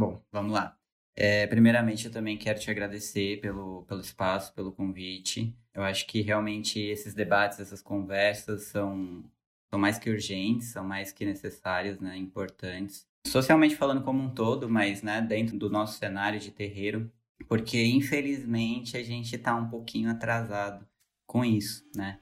Bom, vamos lá. É, primeiramente, eu também quero te agradecer pelo, pelo espaço, pelo convite. Eu acho que realmente esses debates, essas conversas são, são mais que urgentes, são mais que necessárias, né, importantes. Socialmente falando como um todo, mas né, dentro do nosso cenário de terreiro, porque infelizmente a gente está um pouquinho atrasado com isso, né?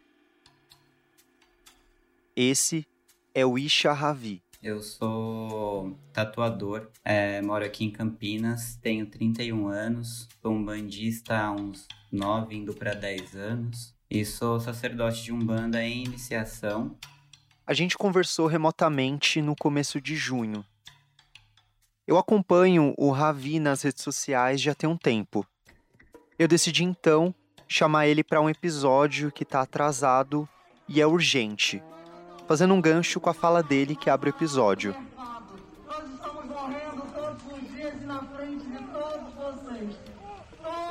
Esse é o Isha Ravi. Eu sou tatuador, é, moro aqui em Campinas, tenho 31 anos, sou um bandista há uns 9, indo para 10 anos, e sou sacerdote de Umbanda em iniciação. A gente conversou remotamente no começo de junho. Eu acompanho o Ravi nas redes sociais já tem um tempo. Eu decidi então chamar ele para um episódio que está atrasado e é urgente fazendo um gancho com a fala dele que abre o episódio.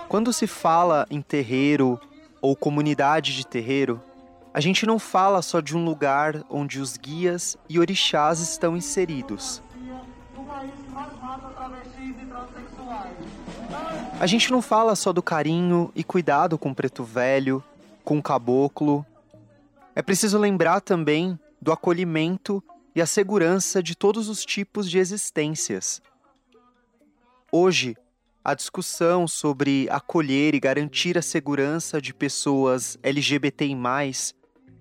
Quando se fala em terreiro ou comunidade de terreiro, a gente não fala só de um lugar onde os guias e orixás estão inseridos. A gente não fala só do carinho e cuidado com o preto velho, com o caboclo. É preciso lembrar também do acolhimento e a segurança de todos os tipos de existências. Hoje, a discussão sobre acolher e garantir a segurança de pessoas LGBTI,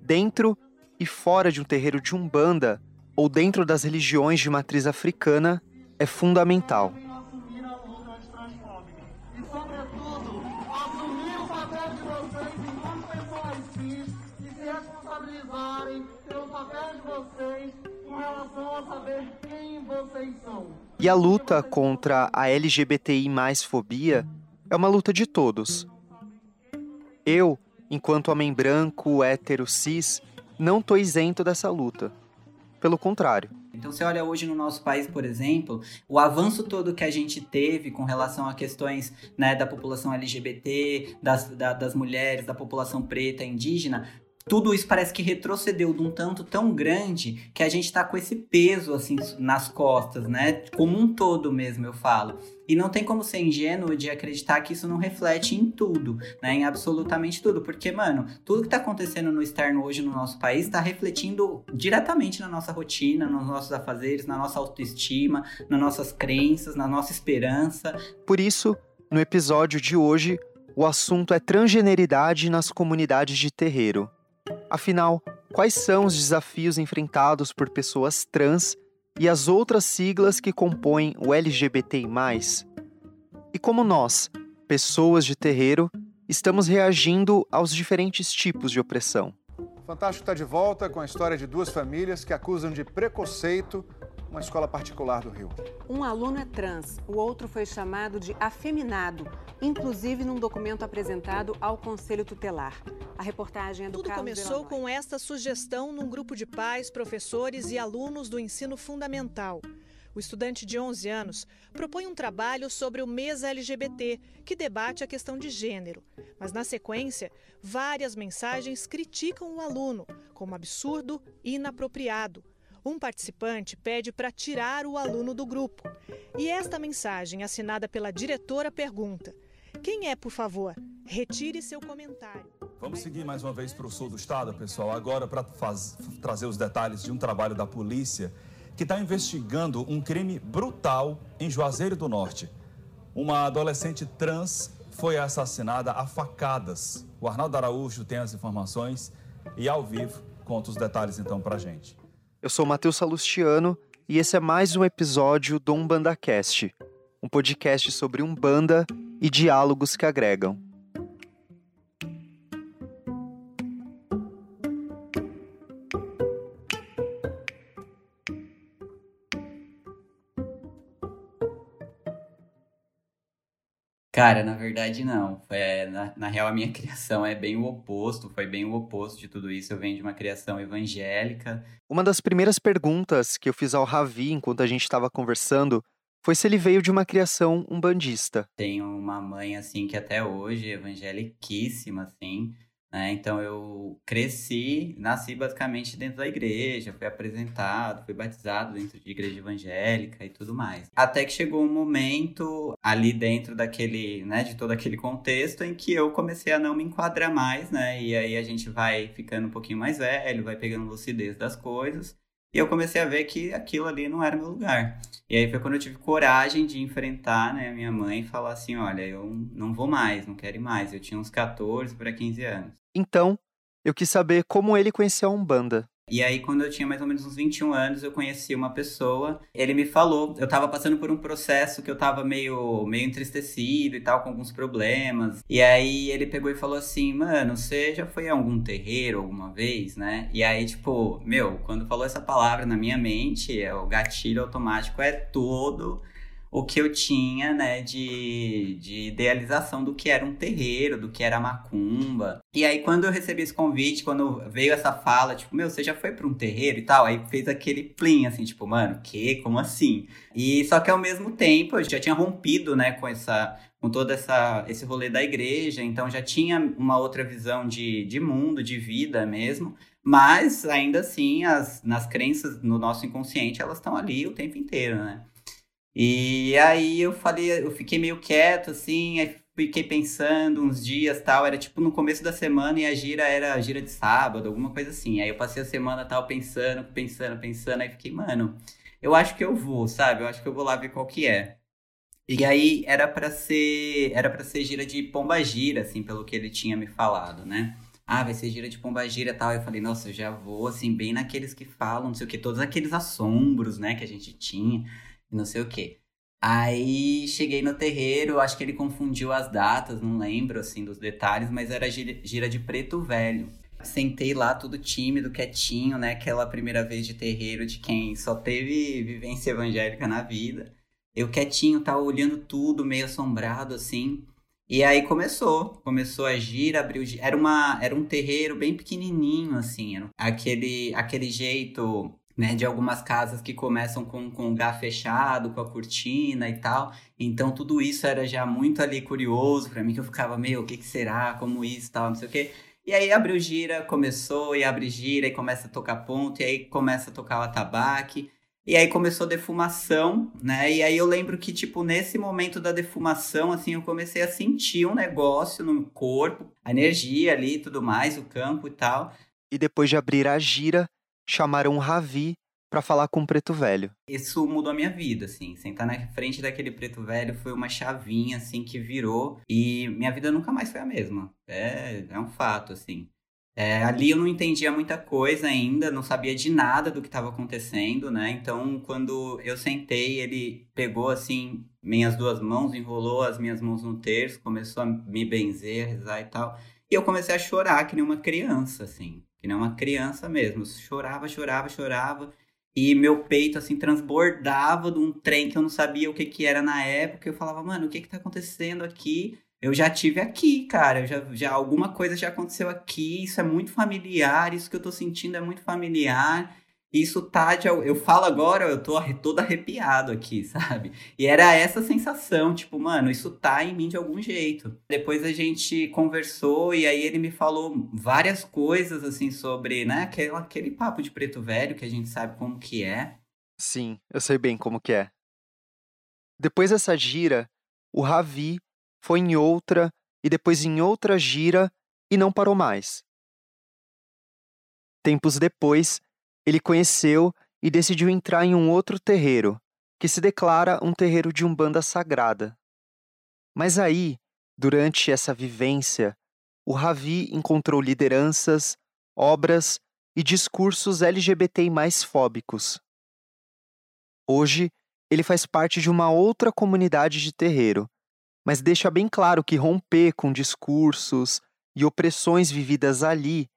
dentro e fora de um terreiro de umbanda ou dentro das religiões de matriz africana é fundamental. E a luta contra a LGBTI mais fobia é uma luta de todos. Eu, enquanto homem branco, hétero, cis, não tô isento dessa luta. Pelo contrário. Então, você olha hoje no nosso país, por exemplo, o avanço todo que a gente teve com relação a questões né, da população LGBT, das, da, das mulheres, da população preta, indígena, tudo isso parece que retrocedeu de um tanto tão grande que a gente tá com esse peso assim nas costas, né? Como um todo mesmo, eu falo. E não tem como ser ingênuo de acreditar que isso não reflete em tudo, né? Em absolutamente tudo. Porque, mano, tudo que tá acontecendo no externo hoje no nosso país tá refletindo diretamente na nossa rotina, nos nossos afazeres, na nossa autoestima, nas nossas crenças, na nossa esperança. Por isso, no episódio de hoje, o assunto é transgeneridade nas comunidades de terreiro. Afinal, quais são os desafios enfrentados por pessoas trans e as outras siglas que compõem o LGBTI? E como nós, pessoas de terreiro, estamos reagindo aos diferentes tipos de opressão? Fantástico está de volta com a história de duas famílias que acusam de preconceito uma escola particular do Rio. Um aluno é trans, o outro foi chamado de afeminado, inclusive num documento apresentado ao Conselho Tutelar. A reportagem é do Tudo Carlos começou com esta sugestão num grupo de pais, professores e alunos do ensino fundamental. O estudante de 11 anos propõe um trabalho sobre o mês LGBT, que debate a questão de gênero. Mas, na sequência, várias mensagens criticam o aluno como absurdo e inapropriado. Um participante pede para tirar o aluno do grupo. E esta mensagem, assinada pela diretora, pergunta: Quem é, por favor? Retire seu comentário. Vamos seguir mais uma vez para o sul do estado, pessoal, agora para trazer os detalhes de um trabalho da polícia que está investigando um crime brutal em Juazeiro do Norte. Uma adolescente trans foi assassinada a facadas. O Arnaldo Araújo tem as informações e, ao vivo, conta os detalhes então para gente. Eu sou Matheus Salustiano e esse é mais um episódio do UmbandaCast, um podcast sobre Umbanda e diálogos que agregam. Cara, na verdade não. É, na, na real, a minha criação é bem o oposto, foi bem o oposto de tudo isso. Eu venho de uma criação evangélica. Uma das primeiras perguntas que eu fiz ao Ravi enquanto a gente estava conversando foi se ele veio de uma criação umbandista. Tenho uma mãe, assim, que até hoje é evangeliquíssima, assim, Né? Então eu cresci, nasci basicamente dentro da igreja, fui apresentado, fui batizado dentro de igreja evangélica e tudo mais. Até que chegou um momento ali dentro daquele, né, de todo aquele contexto em que eu comecei a não me enquadrar mais, né? E aí a gente vai ficando um pouquinho mais velho, vai pegando lucidez das coisas. E eu comecei a ver que aquilo ali não era meu lugar. E aí foi quando eu tive coragem de enfrentar né, a minha mãe e falar assim: olha, eu não vou mais, não quero ir mais. Eu tinha uns 14 para 15 anos. Então, eu quis saber como ele conheceu a Umbanda. E aí, quando eu tinha mais ou menos uns 21 anos, eu conheci uma pessoa. Ele me falou, eu tava passando por um processo que eu tava meio, meio entristecido e tal, com alguns problemas. E aí ele pegou e falou assim: Mano, você já foi a algum terreiro alguma vez, né? E aí, tipo, meu, quando falou essa palavra na minha mente, é, o gatilho automático é todo o que eu tinha, né, de, de idealização do que era um terreiro, do que era macumba. E aí, quando eu recebi esse convite, quando veio essa fala, tipo, meu, você já foi para um terreiro e tal? Aí fez aquele plim, assim, tipo, mano, que? Como assim? E só que ao mesmo tempo, eu já tinha rompido, né, com essa com todo essa, esse rolê da igreja, então já tinha uma outra visão de, de mundo, de vida mesmo, mas ainda assim, as, nas crenças no nosso inconsciente, elas estão ali o tempo inteiro, né? E aí eu falei, eu fiquei meio quieto, assim, aí fiquei pensando uns dias tal, era tipo no começo da semana e a gira era a gira de sábado, alguma coisa assim. Aí eu passei a semana tal pensando, pensando, pensando, aí fiquei, mano, eu acho que eu vou, sabe? Eu acho que eu vou lá ver qual que é. E aí era para ser, era para ser gira de pomba gira, assim, pelo que ele tinha me falado, né? Ah, vai ser gira de pomba gira e tal. Eu falei, nossa, eu já vou, assim, bem naqueles que falam, não sei o que, todos aqueles assombros, né, que a gente tinha não sei o quê. Aí cheguei no terreiro, acho que ele confundiu as datas, não lembro assim dos detalhes, mas era gira de preto velho. Sentei lá tudo tímido, quietinho, né? Aquela primeira vez de terreiro de quem só teve vivência evangélica na vida. Eu quietinho, tava olhando tudo, meio assombrado assim. E aí começou, começou a gira, abriu, era uma era um terreiro bem pequenininho assim, aquele aquele jeito né, de algumas casas que começam com, com o gá fechado, com a cortina e tal. Então tudo isso era já muito ali curioso para mim, que eu ficava meio, o que, que será, como isso tal, não sei o quê. E aí abriu gira, começou, e abre gira, e começa a tocar ponto, e aí começa a tocar o atabaque. E aí começou a defumação, né? E aí eu lembro que, tipo, nesse momento da defumação, assim, eu comecei a sentir um negócio no corpo, a energia ali e tudo mais, o campo e tal. E depois de abrir a gira, chamaram um Ravi para falar com o preto velho. Isso mudou a minha vida, assim. Sentar na frente daquele preto velho foi uma chavinha, assim, que virou. E minha vida nunca mais foi a mesma. É, é um fato, assim. É, ali eu não entendia muita coisa ainda, não sabia de nada do que estava acontecendo, né? Então, quando eu sentei, ele pegou, assim, minhas duas mãos, enrolou as minhas mãos no terço, começou a me benzer, rezar e tal. E eu comecei a chorar que nem uma criança, assim que nem uma criança mesmo. Chorava, chorava, chorava. E meu peito, assim, transbordava de um trem que eu não sabia o que que era na época. Eu falava, mano, o que que tá acontecendo aqui? Eu já tive aqui, cara. Eu já, já alguma coisa já aconteceu aqui. Isso é muito familiar. Isso que eu tô sentindo é muito familiar isso tá de, eu falo agora, eu tô todo arrepiado aqui, sabe? E era essa sensação, tipo, mano, isso tá em mim de algum jeito. Depois a gente conversou e aí ele me falou várias coisas assim sobre, né, aquele, aquele papo de preto velho que a gente sabe como que é. Sim, eu sei bem como que é. Depois dessa gira, o Ravi foi em outra e depois em outra gira e não parou mais. Tempos depois, ele conheceu e decidiu entrar em um outro terreiro, que se declara um terreiro de umbanda sagrada. Mas aí, durante essa vivência, o Ravi encontrou lideranças, obras e discursos LGBTI mais fóbicos. Hoje, ele faz parte de uma outra comunidade de terreiro, mas deixa bem claro que romper com discursos e opressões vividas ali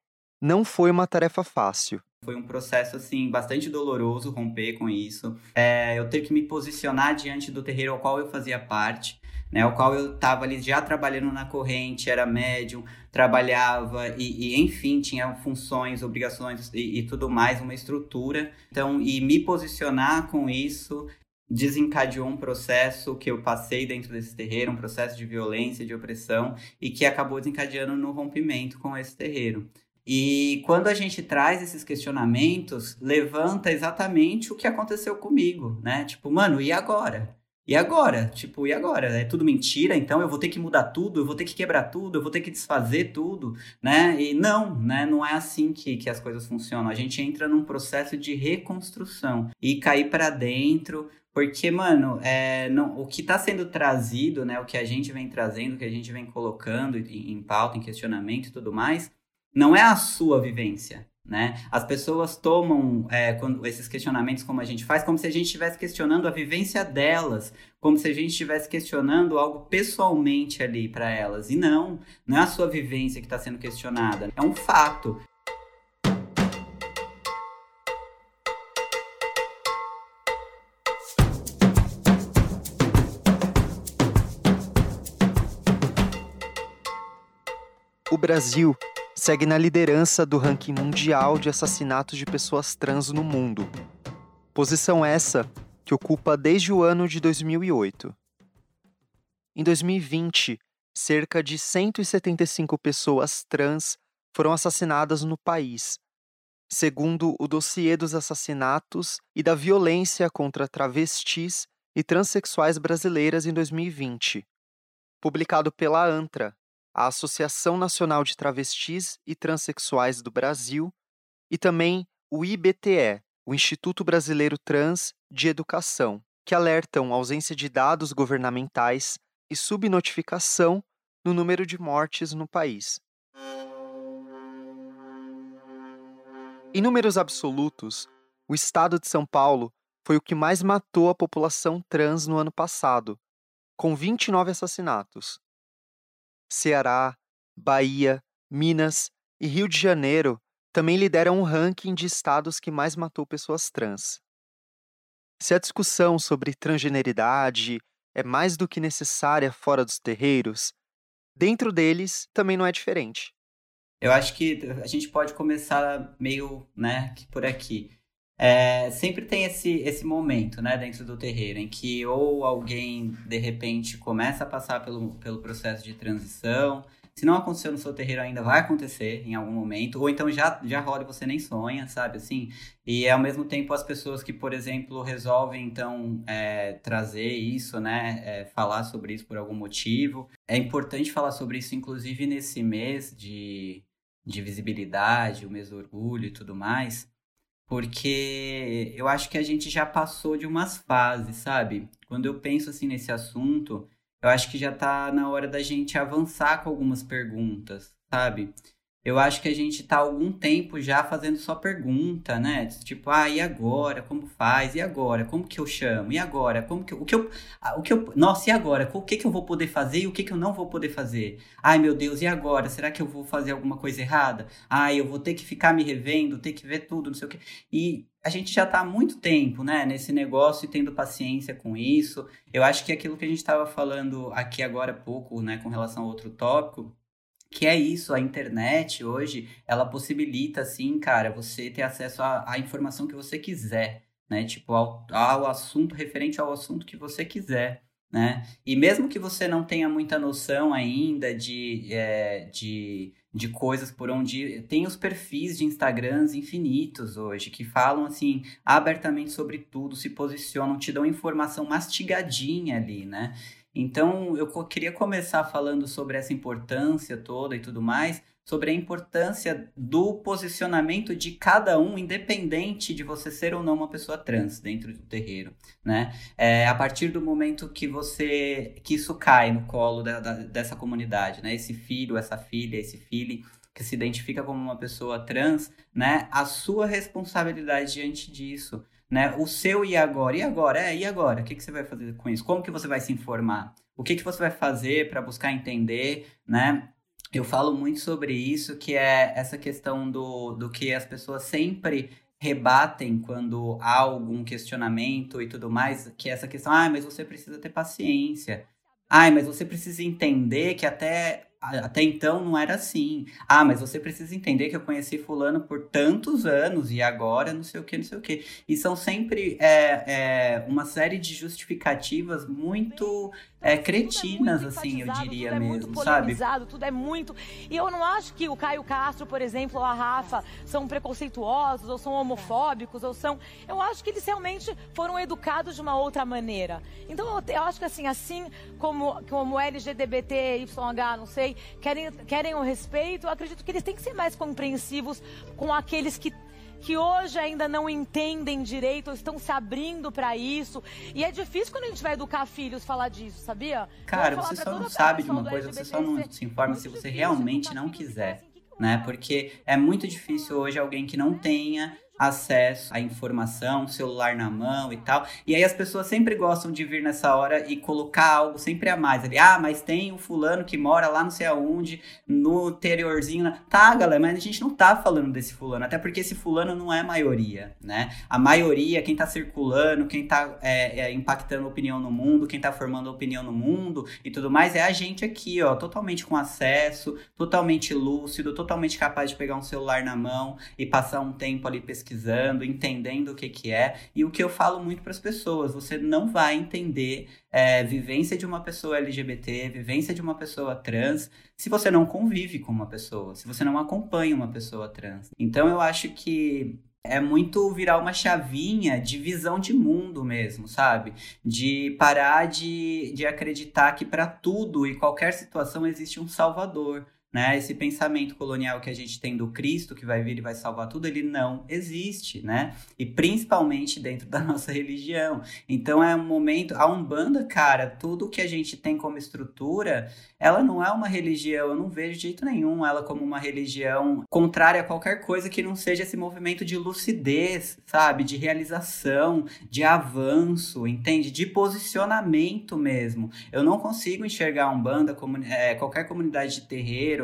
não foi uma tarefa fácil. Foi um processo, assim, bastante doloroso romper com isso. É, eu ter que me posicionar diante do terreiro ao qual eu fazia parte, né? Ao qual eu estava ali já trabalhando na corrente, era médium, trabalhava e, e enfim, tinha funções, obrigações e, e tudo mais, uma estrutura. Então, e me posicionar com isso desencadeou um processo que eu passei dentro desse terreiro, um processo de violência, de opressão, e que acabou desencadeando no rompimento com esse terreiro. E quando a gente traz esses questionamentos, levanta exatamente o que aconteceu comigo, né? Tipo, mano, e agora? E agora? Tipo, e agora? É tudo mentira, então eu vou ter que mudar tudo, eu vou ter que quebrar tudo, eu vou ter que desfazer tudo, né? E não, né? Não é assim que, que as coisas funcionam. A gente entra num processo de reconstrução e cair para dentro, porque, mano, é, não, o que está sendo trazido, né? O que a gente vem trazendo, o que a gente vem colocando em, em pauta, em questionamento e tudo mais, não é a sua vivência, né? As pessoas tomam é, quando, esses questionamentos como a gente faz, como se a gente estivesse questionando a vivência delas, como se a gente estivesse questionando algo pessoalmente ali para elas. E não, não é a sua vivência que está sendo questionada, é um fato. O Brasil segue na liderança do ranking mundial de assassinatos de pessoas trans no mundo. Posição essa que ocupa desde o ano de 2008. Em 2020, cerca de 175 pessoas trans foram assassinadas no país, segundo o dossiê dos assassinatos e da violência contra travestis e transexuais brasileiras em 2020, publicado pela ANTRA, a Associação Nacional de Travestis e Transsexuais do Brasil, e também o IBTE, o Instituto Brasileiro Trans de Educação, que alertam ausência de dados governamentais e subnotificação no número de mortes no país. Em números absolutos, o estado de São Paulo foi o que mais matou a população trans no ano passado, com 29 assassinatos, Ceará, Bahia, Minas e Rio de Janeiro também lideram um ranking de estados que mais matou pessoas trans. Se a discussão sobre transgeneridade é mais do que necessária fora dos terreiros, dentro deles também não é diferente. Eu acho que a gente pode começar meio, né, por aqui. É, sempre tem esse, esse momento, né, dentro do terreiro, em que ou alguém, de repente, começa a passar pelo, pelo processo de transição, se não aconteceu no seu terreiro ainda, vai acontecer em algum momento, ou então já, já rola e você nem sonha, sabe, assim, e ao mesmo tempo as pessoas que, por exemplo, resolvem, então, é, trazer isso, né, é, falar sobre isso por algum motivo, é importante falar sobre isso, inclusive, nesse mês de, de visibilidade, o mês do orgulho e tudo mais, porque eu acho que a gente já passou de umas fases, sabe? Quando eu penso assim nesse assunto, eu acho que já tá na hora da gente avançar com algumas perguntas, sabe? Eu acho que a gente tá há algum tempo já fazendo só pergunta, né? Tipo, ah, e agora? Como faz? E agora? Como que eu chamo? E agora? Como que eu, o que eu, o que eu, nossa, e agora? O que que eu vou poder fazer e o que que eu não vou poder fazer? Ai, meu Deus, e agora? Será que eu vou fazer alguma coisa errada? Ai, eu vou ter que ficar me revendo, ter que ver tudo, não sei o quê. E a gente já tá há muito tempo, né, nesse negócio e tendo paciência com isso. Eu acho que aquilo que a gente estava falando aqui agora há pouco, né, com relação a outro tópico, que é isso, a internet hoje, ela possibilita, assim, cara, você ter acesso à, informação que você quiser, né? Tipo, ao, ao assunto, referente ao assunto que você quiser, né? E mesmo que você não tenha muita noção ainda de, é, de, de coisas por onde... Tem os perfis de Instagrams infinitos hoje, que falam, assim, abertamente sobre tudo, se posicionam, te dão informação mastigadinha ali, né? Então, eu queria começar falando sobre essa importância toda e tudo mais, sobre a importância do posicionamento de cada um, independente de você ser ou não uma pessoa trans dentro do terreiro, né? É, a partir do momento que você, que isso cai no colo da, da, dessa comunidade, né? Esse filho, essa filha, esse filho que se identifica como uma pessoa trans, né? A sua responsabilidade diante disso, né? O seu e agora. E agora? É, e agora? O que, que você vai fazer com isso? Como que você vai se informar? O que, que você vai fazer para buscar entender, né? Eu falo muito sobre isso, que é essa questão do, do que as pessoas sempre rebatem quando há algum questionamento e tudo mais, que é essa questão, ah, mas você precisa ter paciência. Ai, mas você precisa entender que até até então não era assim. Ah, mas você precisa entender que eu conheci fulano por tantos anos e agora não sei o que, não sei o que. E são sempre é, é, uma série de justificativas muito é, cretinas, é assim, eu diria tudo mesmo, é muito sabe? Tudo é muito. E eu não acho que o Caio Castro, por exemplo, ou a Rafa são preconceituosos, ou são homofóbicos, ou são. Eu acho que eles realmente foram educados de uma outra maneira. Então eu, eu acho que assim, assim como, como LGBT, YH, não sei, querem, querem o respeito, eu acredito que eles têm que ser mais compreensivos com aqueles que que hoje ainda não entendem direito ou estão se abrindo para isso. E é difícil quando a gente vai educar filhos falar disso, sabia? Cara, você só não sabe de uma coisa, você só não se informa se você realmente não quiser, né? Porque é muito difícil hoje alguém que não tenha acesso à informação, celular na mão e tal. E aí as pessoas sempre gostam de vir nessa hora e colocar algo sempre a mais ali. Ah, mas tem um fulano que mora lá não sei aonde, no interiorzinho. Tá, galera, mas a gente não tá falando desse fulano, até porque esse fulano não é maioria, né? A maioria, quem tá circulando, quem tá é, é, impactando opinião no mundo, quem tá formando opinião no mundo e tudo mais, é a gente aqui, ó, totalmente com acesso, totalmente lúcido, totalmente capaz de pegar um celular na mão e passar um tempo ali pesquisando pesquisando, entendendo o que, que é. E o que eu falo muito para as pessoas: você não vai entender é, vivência de uma pessoa LGBT, vivência de uma pessoa trans, se você não convive com uma pessoa, se você não acompanha uma pessoa trans. Então eu acho que é muito virar uma chavinha de visão de mundo mesmo, sabe? De parar de, de acreditar que para tudo e qualquer situação existe um salvador né? Esse pensamento colonial que a gente tem do Cristo que vai vir e vai salvar tudo, ele não existe, né? E principalmente dentro da nossa religião. Então é um momento, a Umbanda, cara, tudo que a gente tem como estrutura, ela não é uma religião, eu não vejo de jeito nenhum ela como uma religião contrária a qualquer coisa que não seja esse movimento de lucidez, sabe? De realização, de avanço, entende? De posicionamento mesmo. Eu não consigo enxergar a Umbanda como é, qualquer comunidade de terreiro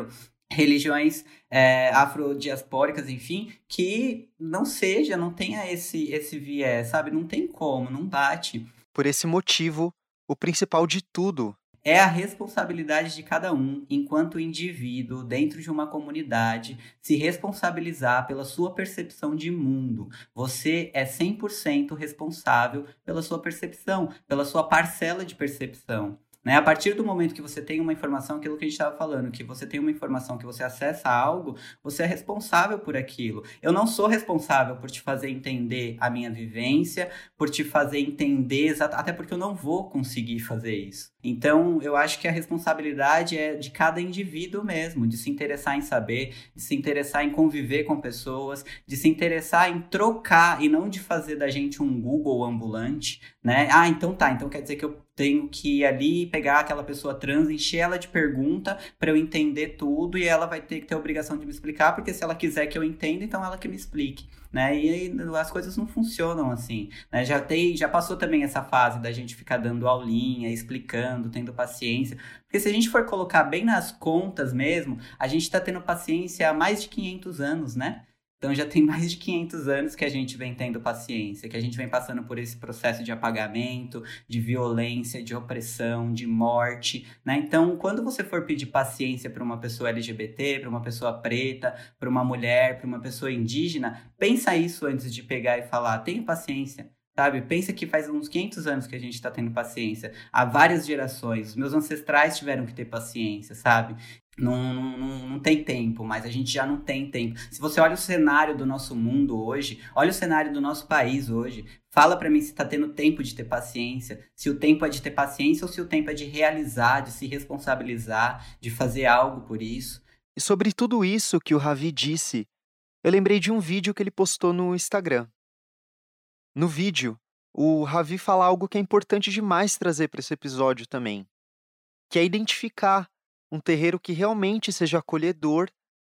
religiões é, afrodiaspóricas, enfim, que não seja, não tenha esse, esse viés, sabe? Não tem como, não bate. Por esse motivo, o principal de tudo é a responsabilidade de cada um, enquanto indivíduo, dentro de uma comunidade, se responsabilizar pela sua percepção de mundo. Você é 100% responsável pela sua percepção, pela sua parcela de percepção. Né? A partir do momento que você tem uma informação, aquilo que a gente estava falando, que você tem uma informação, que você acessa algo, você é responsável por aquilo. Eu não sou responsável por te fazer entender a minha vivência, por te fazer entender, até porque eu não vou conseguir fazer isso. Então, eu acho que a responsabilidade é de cada indivíduo mesmo, de se interessar em saber, de se interessar em conviver com pessoas, de se interessar em trocar e não de fazer da gente um Google ambulante, né? Ah, então tá, então quer dizer que eu tenho que ir ali pegar aquela pessoa trans, encher ela de pergunta para eu entender tudo e ela vai ter que ter a obrigação de me explicar, porque se ela quiser que eu entenda, então ela que me explique, né? E aí as coisas não funcionam assim, né? Já tem, já passou também essa fase da gente ficar dando aulinha, explicando, tendo paciência, porque se a gente for colocar bem nas contas mesmo, a gente está tendo paciência há mais de 500 anos, né? Então já tem mais de 500 anos que a gente vem tendo paciência, que a gente vem passando por esse processo de apagamento, de violência, de opressão, de morte, né? Então, quando você for pedir paciência para uma pessoa LGBT, para uma pessoa preta, para uma mulher, para uma pessoa indígena, pensa isso antes de pegar e falar, tenha paciência. Sabe? Pensa que faz uns 500 anos que a gente está tendo paciência. Há várias gerações. Os meus ancestrais tiveram que ter paciência, sabe? Não, não, não tem tempo, mas a gente já não tem tempo. Se você olha o cenário do nosso mundo hoje, olha o cenário do nosso país hoje, fala para mim se está tendo tempo de ter paciência, se o tempo é de ter paciência ou se o tempo é de realizar, de se responsabilizar, de fazer algo por isso. E sobre tudo isso que o Ravi disse, eu lembrei de um vídeo que ele postou no Instagram. No vídeo, o Ravi fala algo que é importante demais trazer para esse episódio também, que é identificar um terreiro que realmente seja acolhedor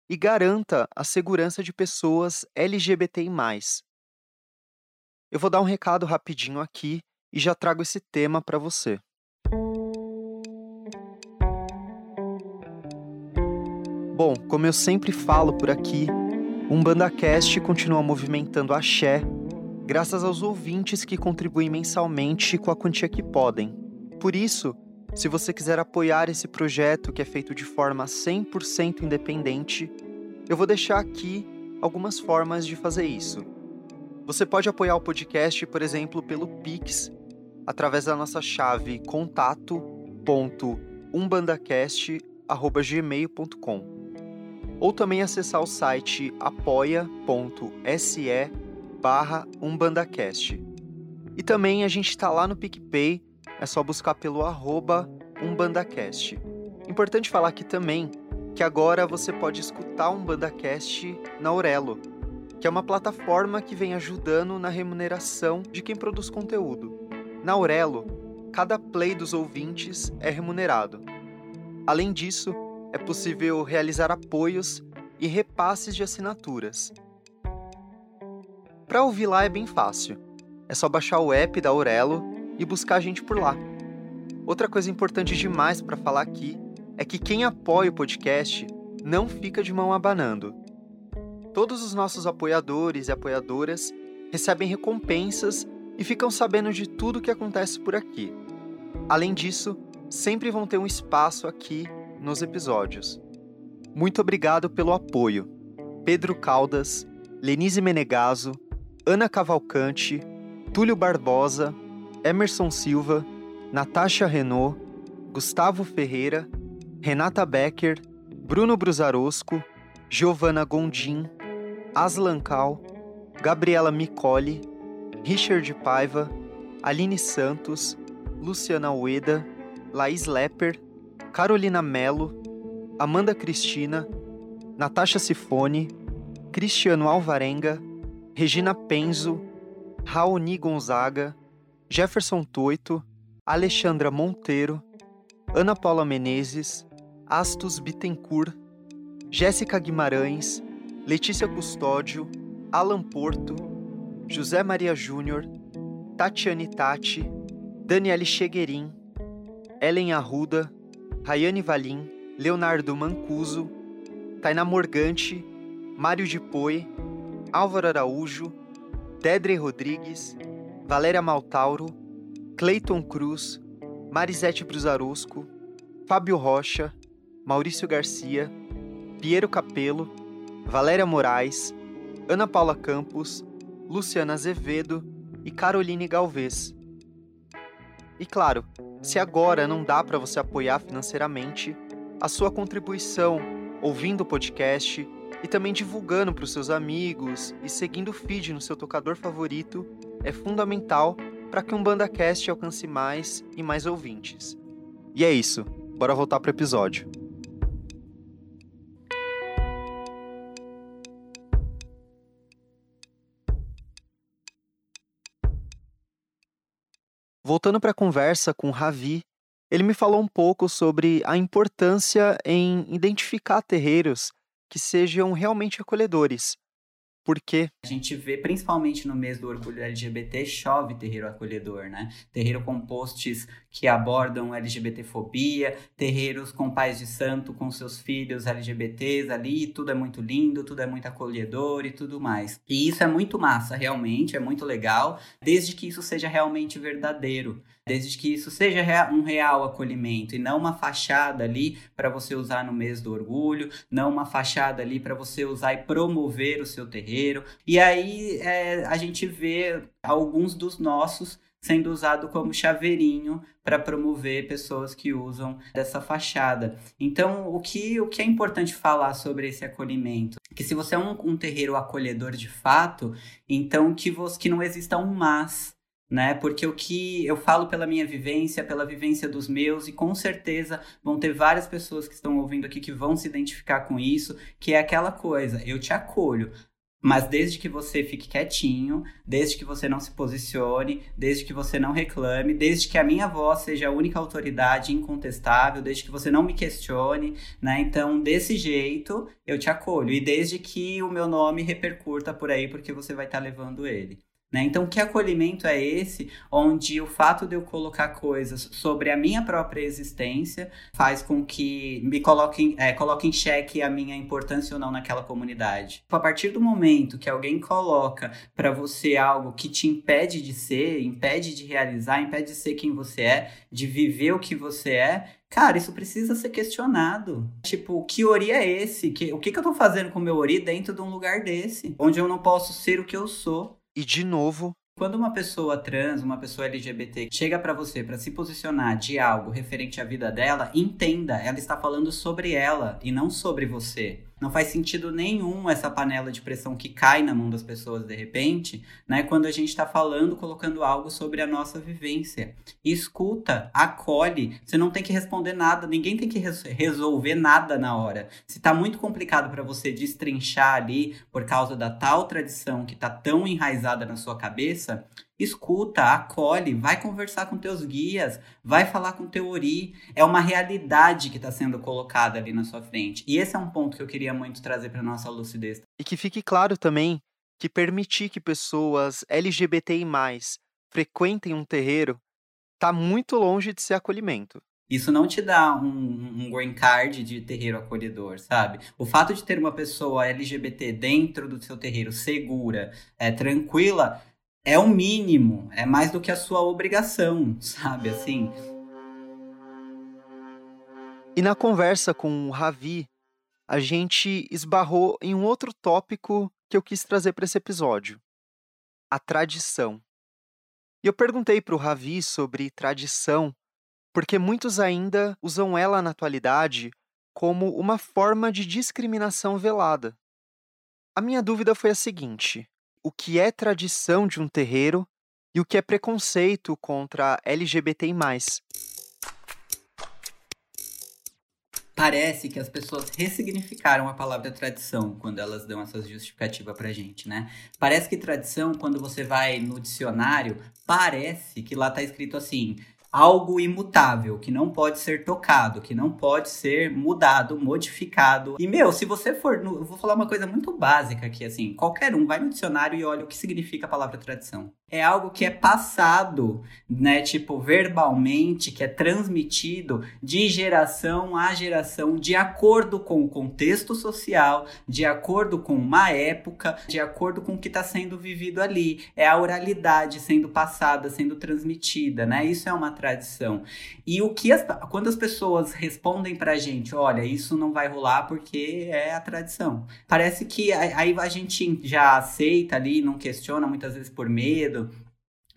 e garanta a segurança de pessoas LGBTI+. Eu vou dar um recado rapidinho aqui e já trago esse tema para você. Bom, como eu sempre falo por aqui, o UmbandaCast continua movimentando axé graças aos ouvintes que contribuem mensalmente com a quantia que podem. Por isso, se você quiser apoiar esse projeto que é feito de forma 100% independente, eu vou deixar aqui algumas formas de fazer isso. Você pode apoiar o podcast, por exemplo, pelo Pix, através da nossa chave contato.umbandacast.gmail.com ou também acessar o site apoia.se barra umbandacast. E também a gente está lá no PicPay é só buscar pelo arroba umbandacast. Importante falar aqui também que agora você pode escutar um BandaCast na Aurelo, que é uma plataforma que vem ajudando na remuneração de quem produz conteúdo. Na Aurelo, cada play dos ouvintes é remunerado. Além disso, é possível realizar apoios e repasses de assinaturas. Para ouvir lá é bem fácil. É só baixar o app da Aurelo e buscar a gente por lá. Outra coisa importante demais para falar aqui é que quem apoia o podcast não fica de mão abanando. Todos os nossos apoiadores e apoiadoras recebem recompensas e ficam sabendo de tudo o que acontece por aqui. Além disso, sempre vão ter um espaço aqui nos episódios. Muito obrigado pelo apoio. Pedro Caldas, Lenise Menegaso, Ana Cavalcante, Túlio Barbosa, Emerson Silva, Natasha Renault, Gustavo Ferreira, Renata Becker, Bruno Brusarosco, Giovanna Gondim, Aslan Cal, Gabriela Micoli, Richard Paiva, Aline Santos, Luciana Ueda, Laís Lepper, Carolina Melo, Amanda Cristina, Natasha Sifone, Cristiano Alvarenga, Regina Penzo, Raoni Gonzaga, Jefferson Toito, Alexandra Monteiro, Ana Paula Menezes, Astus Bittencourt, Jéssica Guimarães, Letícia Custódio, Alan Porto, José Maria Júnior, Tatiane Tati, Daniele Cheguerin, Ellen Arruda, Rayane Valim, Leonardo Mancuso, Tainá Morgante, Mário de Poi, Álvaro Araújo, Dedre Rodrigues, Valéria Maltauro, Cleiton Cruz, Marisete Brusarosco, Fábio Rocha, Maurício Garcia, Piero Capelo, Valéria Moraes, Ana Paula Campos, Luciana Azevedo e Caroline Galvez. E claro, se agora não dá para você apoiar financeiramente, a sua contribuição ouvindo o podcast e também divulgando para os seus amigos e seguindo o feed no seu tocador favorito é fundamental para que um BandaCast alcance mais e mais ouvintes. E é isso, bora voltar para o episódio. Voltando para a conversa com Ravi, ele me falou um pouco sobre a importância em identificar terreiros que sejam realmente acolhedores. Por quê? A gente vê, principalmente no mês do orgulho LGBT, chove terreiro acolhedor, né? Terreiro com posts que abordam LGBTfobia, terreiros com pais de santo com seus filhos LGBTs ali, tudo é muito lindo, tudo é muito acolhedor e tudo mais. E isso é muito massa, realmente, é muito legal, desde que isso seja realmente verdadeiro desde que isso seja um real acolhimento e não uma fachada ali para você usar no mês do orgulho, não uma fachada ali para você usar e promover o seu terreiro. E aí é, a gente vê alguns dos nossos sendo usado como chaveirinho para promover pessoas que usam dessa fachada. Então, o que, o que é importante falar sobre esse acolhimento? Que se você é um, um terreiro acolhedor de fato, então que, você, que não exista um mas né? Porque o que eu falo pela minha vivência, pela vivência dos meus, e com certeza vão ter várias pessoas que estão ouvindo aqui que vão se identificar com isso, que é aquela coisa, eu te acolho. Mas desde que você fique quietinho, desde que você não se posicione, desde que você não reclame, desde que a minha voz seja a única autoridade incontestável, desde que você não me questione, né? Então, desse jeito, eu te acolho. E desde que o meu nome repercuta por aí, porque você vai estar tá levando ele. Né? Então, que acolhimento é esse, onde o fato de eu colocar coisas sobre a minha própria existência faz com que me coloque, é, coloque em xeque a minha importância ou não naquela comunidade? A partir do momento que alguém coloca para você algo que te impede de ser, impede de realizar, impede de ser quem você é, de viver o que você é, Cara, isso precisa ser questionado. Tipo, que ori é esse? Que, o que, que eu tô fazendo com o meu ori dentro de um lugar desse? Onde eu não posso ser o que eu sou? E de novo, quando uma pessoa trans, uma pessoa LGBT chega para você para se posicionar de algo referente à vida dela, entenda, ela está falando sobre ela e não sobre você. Não faz sentido nenhum essa panela de pressão que cai na mão das pessoas de repente, né? Quando a gente está falando, colocando algo sobre a nossa vivência. Escuta, acolhe. Você não tem que responder nada, ninguém tem que res resolver nada na hora. Se está muito complicado para você destrinchar ali por causa da tal tradição que está tão enraizada na sua cabeça, escuta, acolhe, vai conversar com teus guias, vai falar com teu ori. É uma realidade que está sendo colocada ali na sua frente. E esse é um ponto que eu queria muito trazer para nossa lucidez. E que fique claro também que permitir que pessoas LGBTI+, frequentem um terreiro está muito longe de ser acolhimento. Isso não te dá um, um green card de terreiro acolhedor, sabe? O fato de ter uma pessoa LGBT dentro do seu terreiro segura, é, tranquila, é o mínimo, é mais do que a sua obrigação, sabe? Assim. E na conversa com o Ravi, a gente esbarrou em um outro tópico que eu quis trazer para esse episódio: a tradição. E eu perguntei para o Ravi sobre tradição, porque muitos ainda usam ela na atualidade como uma forma de discriminação velada. A minha dúvida foi a seguinte: o que é tradição de um terreiro e o que é preconceito contra LGBTI. Parece que as pessoas ressignificaram a palavra tradição quando elas dão essa justificativa pra gente, né? Parece que tradição, quando você vai no dicionário, parece que lá tá escrito assim: algo imutável, que não pode ser tocado, que não pode ser mudado, modificado. E, meu, se você for. No, eu vou falar uma coisa muito básica aqui, assim. Qualquer um vai no dicionário e olha o que significa a palavra tradição é algo que é passado, né, tipo verbalmente, que é transmitido de geração a geração, de acordo com o contexto social, de acordo com uma época, de acordo com o que está sendo vivido ali. É a oralidade sendo passada, sendo transmitida, né? Isso é uma tradição. E o que as, quando as pessoas respondem pra gente, olha, isso não vai rolar porque é a tradição. Parece que aí a gente já aceita ali, não questiona muitas vezes por medo,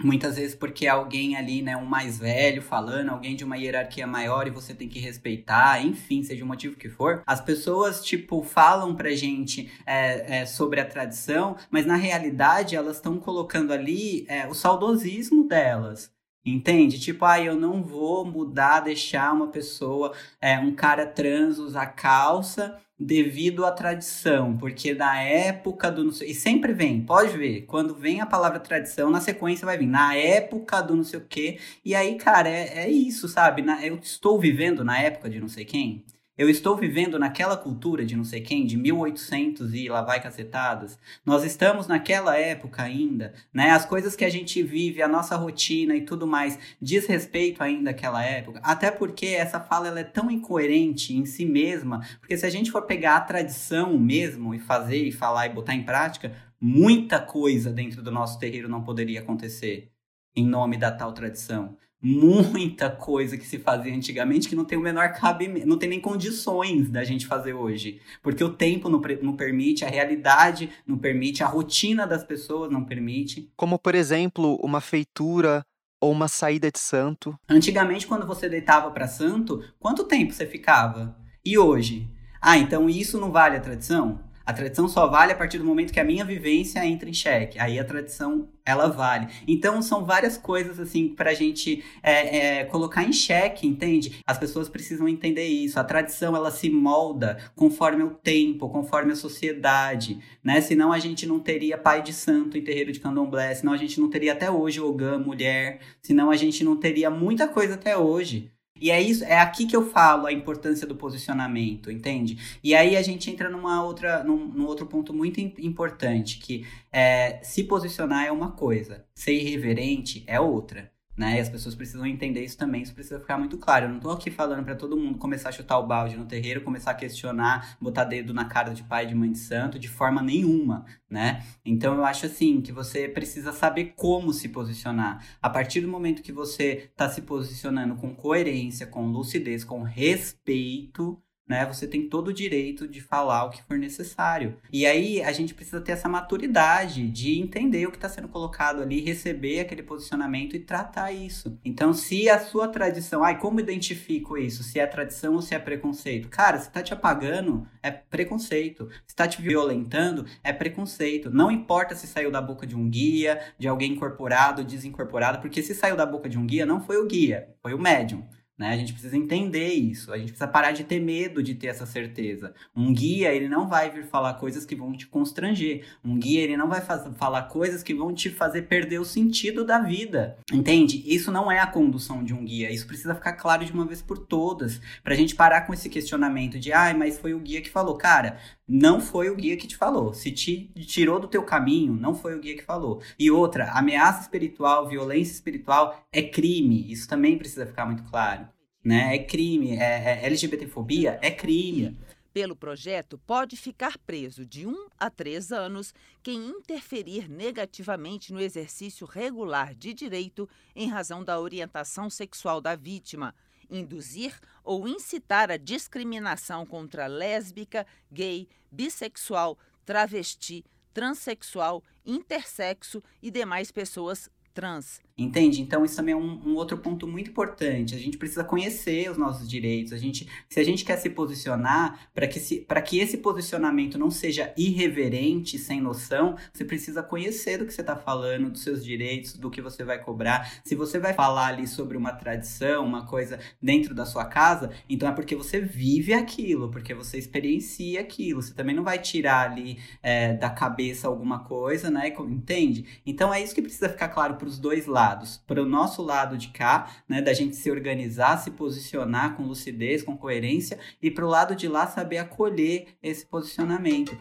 Muitas vezes porque é alguém ali, né, um mais velho falando, alguém de uma hierarquia maior e você tem que respeitar, enfim, seja o motivo que for. As pessoas, tipo, falam pra gente é, é, sobre a tradição, mas na realidade elas estão colocando ali é, o saudosismo delas. Entende? Tipo, ah, eu não vou mudar, deixar uma pessoa, é, um cara trans usar calça devido à tradição, porque na época do. E sempre vem, pode ver, quando vem a palavra tradição, na sequência vai vir, na época do não sei o quê. E aí, cara, é, é isso, sabe? Na, eu estou vivendo na época de não sei quem. Eu estou vivendo naquela cultura de não sei quem, de 1800 e lá vai cacetadas. Nós estamos naquela época ainda, né? As coisas que a gente vive, a nossa rotina e tudo mais, diz respeito ainda àquela época. Até porque essa fala ela é tão incoerente em si mesma, porque se a gente for pegar a tradição mesmo e fazer e falar e botar em prática, muita coisa dentro do nosso terreiro não poderia acontecer em nome da tal tradição muita coisa que se fazia antigamente que não tem o menor cabimento, não tem nem condições da gente fazer hoje. Porque o tempo não, não permite, a realidade não permite, a rotina das pessoas não permite. Como, por exemplo, uma feitura ou uma saída de santo. Antigamente, quando você deitava para santo, quanto tempo você ficava? E hoje? Ah, então isso não vale a tradição? A tradição só vale a partir do momento que a minha vivência entra em xeque. Aí a tradição, ela vale. Então, são várias coisas, assim, pra gente é, é, colocar em xeque, entende? As pessoas precisam entender isso. A tradição, ela se molda conforme o tempo, conforme a sociedade, né? Senão a gente não teria pai de santo em terreiro de candomblé, senão a gente não teria até hoje Ogã, mulher, senão a gente não teria muita coisa até hoje E é isso, é aqui que eu falo a importância do posicionamento, entende? E aí a gente entra numa outra, num, num outro ponto muito importante, que é, se posicionar é uma coisa, ser irreverente é outra né? E as pessoas precisam entender isso também, isso precisa ficar muito claro. Eu não tô aqui falando para todo mundo começar a chutar o balde no terreiro, começar a questionar, botar dedo na cara de pai de mãe de santo de forma nenhuma, né? Então eu acho assim que você precisa saber como se posicionar. A partir do momento que você tá se posicionando com coerência, com lucidez, com respeito, né? Você tem todo o direito de falar o que for necessário. E aí a gente precisa ter essa maturidade de entender o que está sendo colocado ali, receber aquele posicionamento e tratar isso. Então, se a sua tradição, ai, como identifico isso? Se é tradição ou se é preconceito? Cara, se tá te apagando, é preconceito. Se tá te violentando, é preconceito. Não importa se saiu da boca de um guia, de alguém incorporado, desincorporado, porque se saiu da boca de um guia, não foi o guia, foi o médium. Né? A gente precisa entender isso. A gente precisa parar de ter medo de ter essa certeza. Um guia, ele não vai vir falar coisas que vão te constranger. Um guia, ele não vai falar coisas que vão te fazer perder o sentido da vida. Entende? Isso não é a condução de um guia. Isso precisa ficar claro de uma vez por todas. Pra gente parar com esse questionamento de, ai, mas foi o guia que falou. Cara, não foi o guia que te falou. Se te tirou do teu caminho, não foi o guia que falou. E outra, ameaça espiritual, violência espiritual é crime. Isso também precisa ficar muito claro. Né? É crime. É, é LGBTfobia é crime. Pelo projeto, pode ficar preso de um a três anos quem interferir negativamente no exercício regular de direito em razão da orientação sexual da vítima induzir ou incitar a discriminação contra lésbica, gay, bissexual, travesti, transexual, intersexo e demais pessoas trans. Entende? Então isso também é um, um, outro ponto muito importante. A gente precisa conhecer os nossos direitos. A gente, se a gente quer se posicionar, para que, que esse posicionamento não seja irreverente, sem noção, você precisa conhecer do que você está falando, dos seus direitos, do que você vai cobrar. Se você vai falar ali sobre uma tradição, uma coisa dentro da sua casa, então é porque você vive aquilo, porque você experiencia aquilo. Você também não vai tirar ali é, da cabeça alguma coisa, né? Entende? Então é isso que precisa ficar claro para os dois lados lados. Para o nosso lado de cá, né, da gente se organizar, se posicionar com lucidez, com coerência, e para o lado de lá saber acolher esse posicionamento.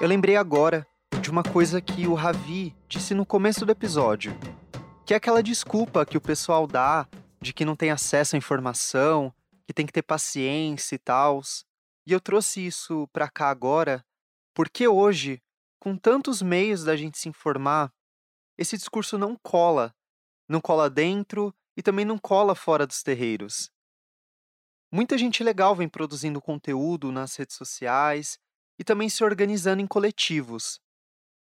Eu lembrei agora de uma coisa que o Ravi disse no começo do episódio, que é aquela desculpa que o pessoal dá de que não tem acesso à informação, que tem que ter paciência e tal. E eu trouxe isso para cá agora porque hoje, com tantos meios da gente se informar, esse discurso não cola. Não cola dentro e também não cola fora dos terreiros. Muita gente legal vem produzindo conteúdo nas redes sociais e também se organizando em coletivos.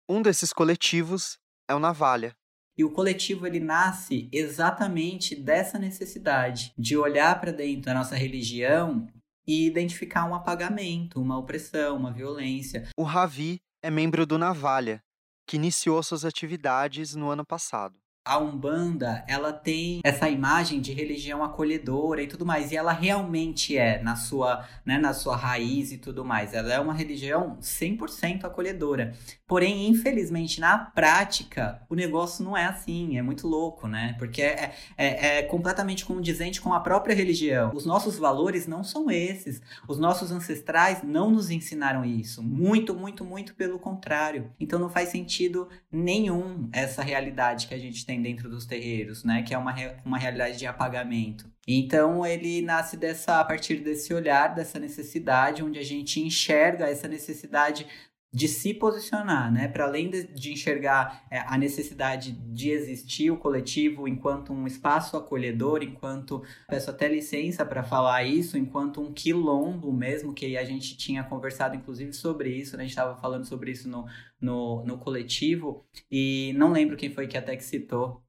Um desses coletivos é o Navalha. E o coletivo ele nasce exatamente dessa necessidade de olhar para dentro da nossa religião e identificar um apagamento, uma opressão, uma violência. O Ravi é membro do Navalha, que iniciou suas atividades no ano passado a Umbanda, ela tem essa imagem de religião acolhedora e tudo mais, e ela realmente é na sua, né, na sua raiz e tudo mais. Ela é uma religião 100% acolhedora. Porém, infelizmente, na prática, o negócio não é assim, é muito louco, né? Porque é, é, é completamente condizente com a própria religião. Os nossos valores não são esses. Os nossos ancestrais não nos ensinaram isso. Muito, muito, muito pelo contrário. Então não faz sentido nenhum essa realidade que a gente tem dentro dos terreiros, né? Que é uma, uma realidade de apagamento. Então ele nasce dessa a partir desse olhar, dessa necessidade, onde a gente enxerga essa necessidade de se posicionar, né? Para além de, de enxergar é, a necessidade de existir o coletivo enquanto um espaço acolhedor, enquanto peço até licença para falar isso, enquanto um quilombo mesmo, que a gente tinha conversado inclusive sobre isso, né? a gente estava falando sobre isso no, no, no coletivo, e não lembro quem foi que até que citou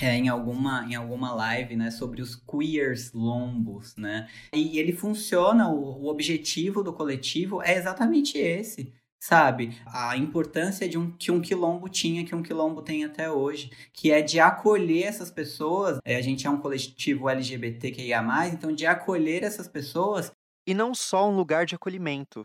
é, em alguma em alguma live, né, sobre os queers lombos, né? E ele funciona, o, o objetivo do coletivo é exatamente esse, sabe? A importância de um que um quilombo tinha, que um quilombo tem até hoje, que é de acolher essas pessoas. É, a gente é um coletivo LGBTQIA+, então de acolher essas pessoas. E não só um lugar de acolhimento.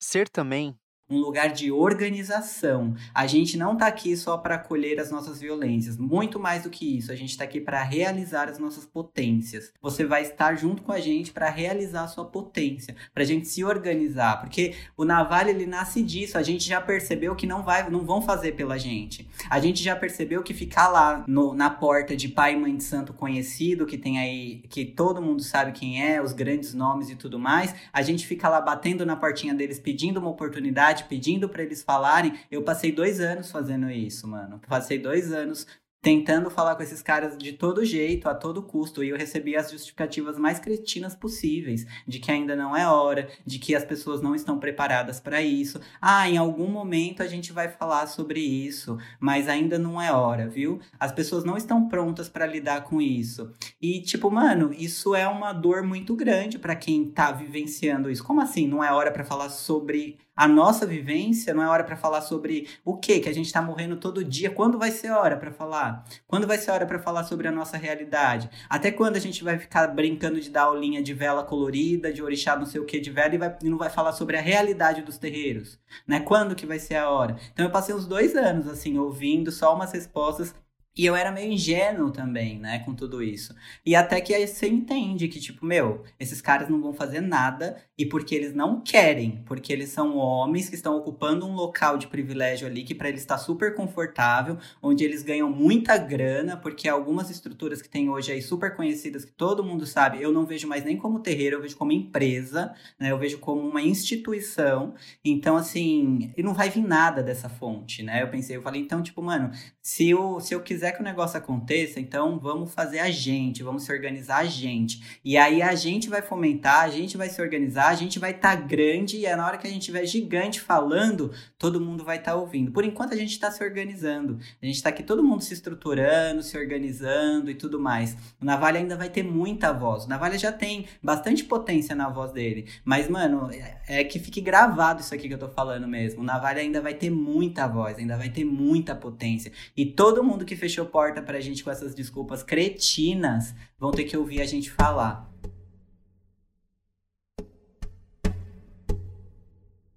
Ser também um lugar de organização. A gente não está aqui só para acolher as nossas violências, muito mais do que isso, a gente está aqui para realizar as nossas potências. Você vai estar junto com a gente para realizar a sua potência, para a gente se organizar, porque o Navalha ele nasce disso. A gente já percebeu que não vai, não vão fazer pela gente. A gente já percebeu que ficar lá no, na porta de pai e mãe de santo conhecido, que tem aí, que todo mundo sabe quem é, os grandes nomes e tudo mais, a gente fica lá batendo na portinha deles pedindo uma oportunidade pedindo para eles falarem. Eu passei dois anos fazendo isso, mano. Passei dois anos tentando falar com esses caras de todo jeito, a todo custo, e eu recebi as justificativas mais cretinas possíveis, de que ainda não é hora, de que as pessoas não estão preparadas para isso. Ah, em algum momento a gente vai falar sobre isso, mas ainda não é hora, viu? As pessoas não estão prontas para lidar com isso. E tipo, mano, isso é uma dor muito grande para quem tá vivenciando isso. Como assim não é hora para falar sobre a nossa vivência, não é hora para falar sobre o que que a gente está morrendo todo dia. Quando vai ser hora para falar? Quando vai ser hora para falar sobre a nossa realidade? Até quando a gente vai ficar brincando de dar aulinha de vela colorida, de orixá não sei o que de vela e, vai, e não vai falar sobre a realidade dos terreiros? Né? Quando que vai ser a hora? Então eu passei uns dois anos assim ouvindo só umas respostas e eu era meio ingênuo também, né, com tudo isso. E até que aí você entende que, tipo, meu, esses caras não vão fazer nada e porque eles não querem, porque eles são homens que estão ocupando um local de privilégio ali que para eles está super confortável, onde eles ganham muita grana, porque algumas estruturas que tem hoje aí super conhecidas que todo mundo sabe, eu não vejo mais nem como terreiro, eu vejo como empresa, né, eu vejo como uma instituição. Então, assim, e não vai vir nada dessa fonte, né? Eu pensei, eu falei, então, tipo, mano, se eu, se eu quiser quiser que o negócio aconteça, então vamos fazer a gente, vamos se organizar a gente. E aí a gente vai fomentar, a gente vai se organizar, a gente vai estar tá grande e é na hora que a gente estiver gigante falando, todo mundo vai estar tá ouvindo. Por enquanto a gente está se organizando. A gente está aqui todo mundo se estruturando, se organizando e tudo mais. O Navalha ainda vai ter muita voz. O Navalha já tem bastante potência na voz dele. Mas, mano, é que fique gravado isso aqui que eu tô falando mesmo. O Navalha ainda vai ter muita voz, ainda vai ter muita potência. E todo mundo que fechou fechou porta pra gente com essas desculpas cretinas, vão ter que ouvir a gente falar.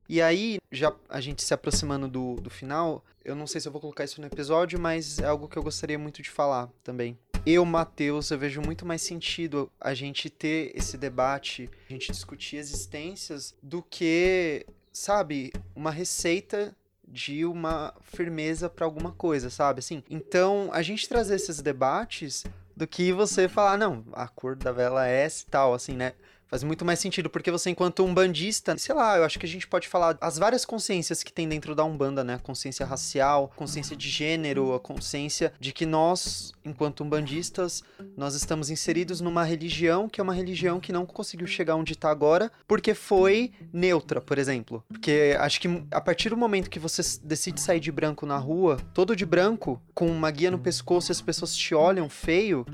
E aí, já a gente se aproximando do, do final, eu não sei se eu vou colocar isso no episódio, mas é algo que eu gostaria muito de falar também. Eu, Matheus, eu vejo muito mais sentido a gente ter esse debate, a gente discutir existências, do que, sabe, uma receita de uma firmeza para alguma coisa, sabe? Assim, então a gente trazer esses debates do que você falar, não, a cor da vela é essa e tal, assim, né? Faz muito mais sentido, porque você, enquanto um bandista, sei lá, eu acho que a gente pode falar as várias consciências que tem dentro da Umbanda, né? A consciência racial, consciência de gênero, a consciência de que nós, enquanto umbandistas, nós estamos inseridos numa religião que é uma religião que não conseguiu chegar onde está agora, porque foi neutra, por exemplo. Porque acho que a partir do momento que você decide sair de branco na rua, todo de branco, com uma guia no pescoço e as pessoas te olham feio,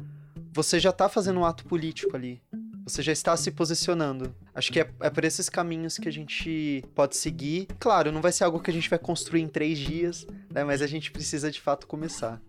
você já tá fazendo um ato político ali. Você já está se posicionando. Acho que é, é por esses caminhos que a gente pode seguir. Claro, não vai ser algo que a gente vai construir em três dias, né? Mas a gente precisa de fato começar.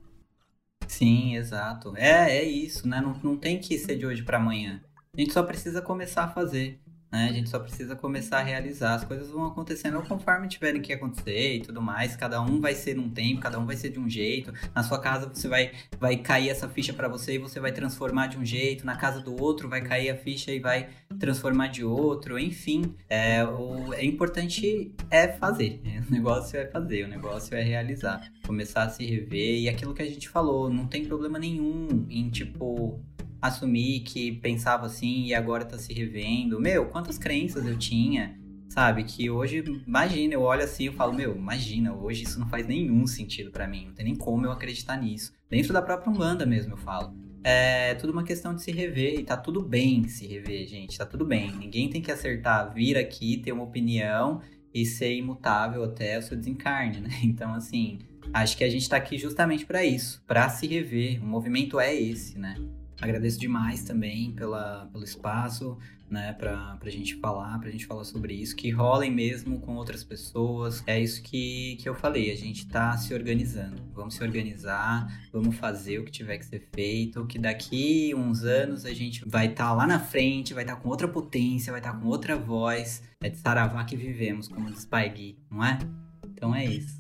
Sim, exato. É, é isso, né? Não, não tem que ser de hoje para amanhã. A gente só precisa começar a fazer. Né? A gente só precisa começar a realizar. As coisas vão acontecendo conforme tiverem que acontecer e tudo mais. Cada um vai ser num tempo, cada um vai ser de um jeito. Na sua casa você vai, vai cair essa ficha para você e você vai transformar de um jeito. Na casa do outro vai cair a ficha e vai transformar de outro. Enfim, é, o, é importante é fazer. O negócio é fazer, o negócio é realizar. Começar a se rever. E aquilo que a gente falou, não tem problema nenhum em tipo assumir que pensava assim e agora tá se revendo. Meu, quantas crenças eu tinha, sabe? Que hoje, imagina, eu olho assim e falo, meu, imagina, hoje isso não faz nenhum sentido para mim, não tem nem como eu acreditar nisso. Dentro da própria Umbanda mesmo, eu falo. É tudo uma questão de se rever e tá tudo bem se rever, gente, tá tudo bem. Ninguém tem que acertar, vir aqui, ter uma opinião e ser imutável até o seu desencarne, né? Então, assim, acho que a gente tá aqui justamente para isso, para se rever. O movimento é esse, né? Agradeço demais também pela, pelo espaço, né, pra, pra gente falar, pra gente falar sobre isso, que rolem mesmo com outras pessoas. É isso que, que eu falei, a gente tá se organizando. Vamos se organizar, vamos fazer o que tiver que ser feito, que daqui uns anos a gente vai estar tá lá na frente, vai estar tá com outra potência, vai estar tá com outra voz. É de Saravá que vivemos, como diz Pai Gui, não é? Então é isso.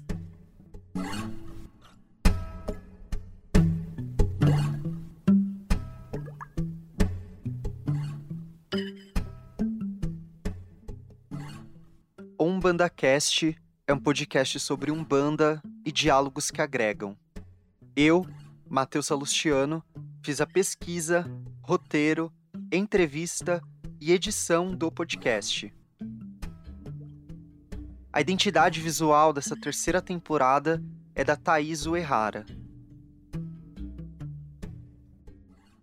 Umbanda Cast é um podcast sobre Umbanda e diálogos que agregam. Eu, Matheus Salustiano, fiz a pesquisa, roteiro, entrevista e edição do podcast. A identidade visual dessa terceira temporada é da Thaís Uehara.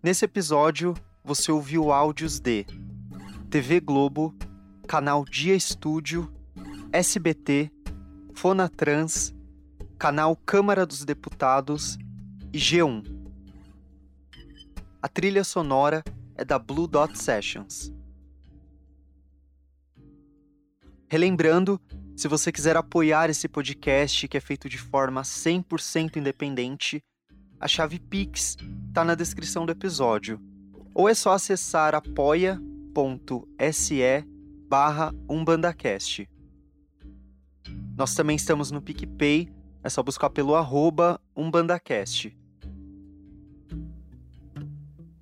Nesse episódio, você ouviu áudios de TV Globo, canal Dia Estúdio SBT, Fonatrans, canal Câmara dos Deputados e G1. A trilha sonora é da Blue Dot Sessions. Relembrando, se você quiser apoiar esse podcast que é feito de forma 100% independente, a chave Pix está na descrição do episódio. Ou é só acessar apoia.se barra umbandacast. Nós também estamos no PicPay, é só buscar pelo arroba umbandacast.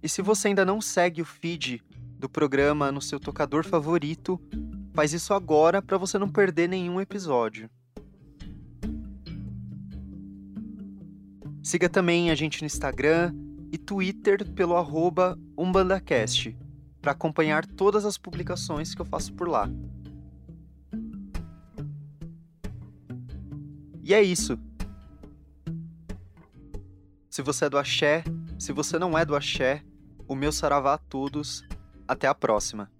E se você ainda não segue o feed do programa no seu tocador favorito, faz isso agora para você não perder nenhum episódio. Siga também a gente no Instagram e Twitter pelo umbandacast para acompanhar todas as publicações que eu faço por lá. E é isso. Se você é do axé, se você não é do axé, o meu saravá a todos. Até a próxima.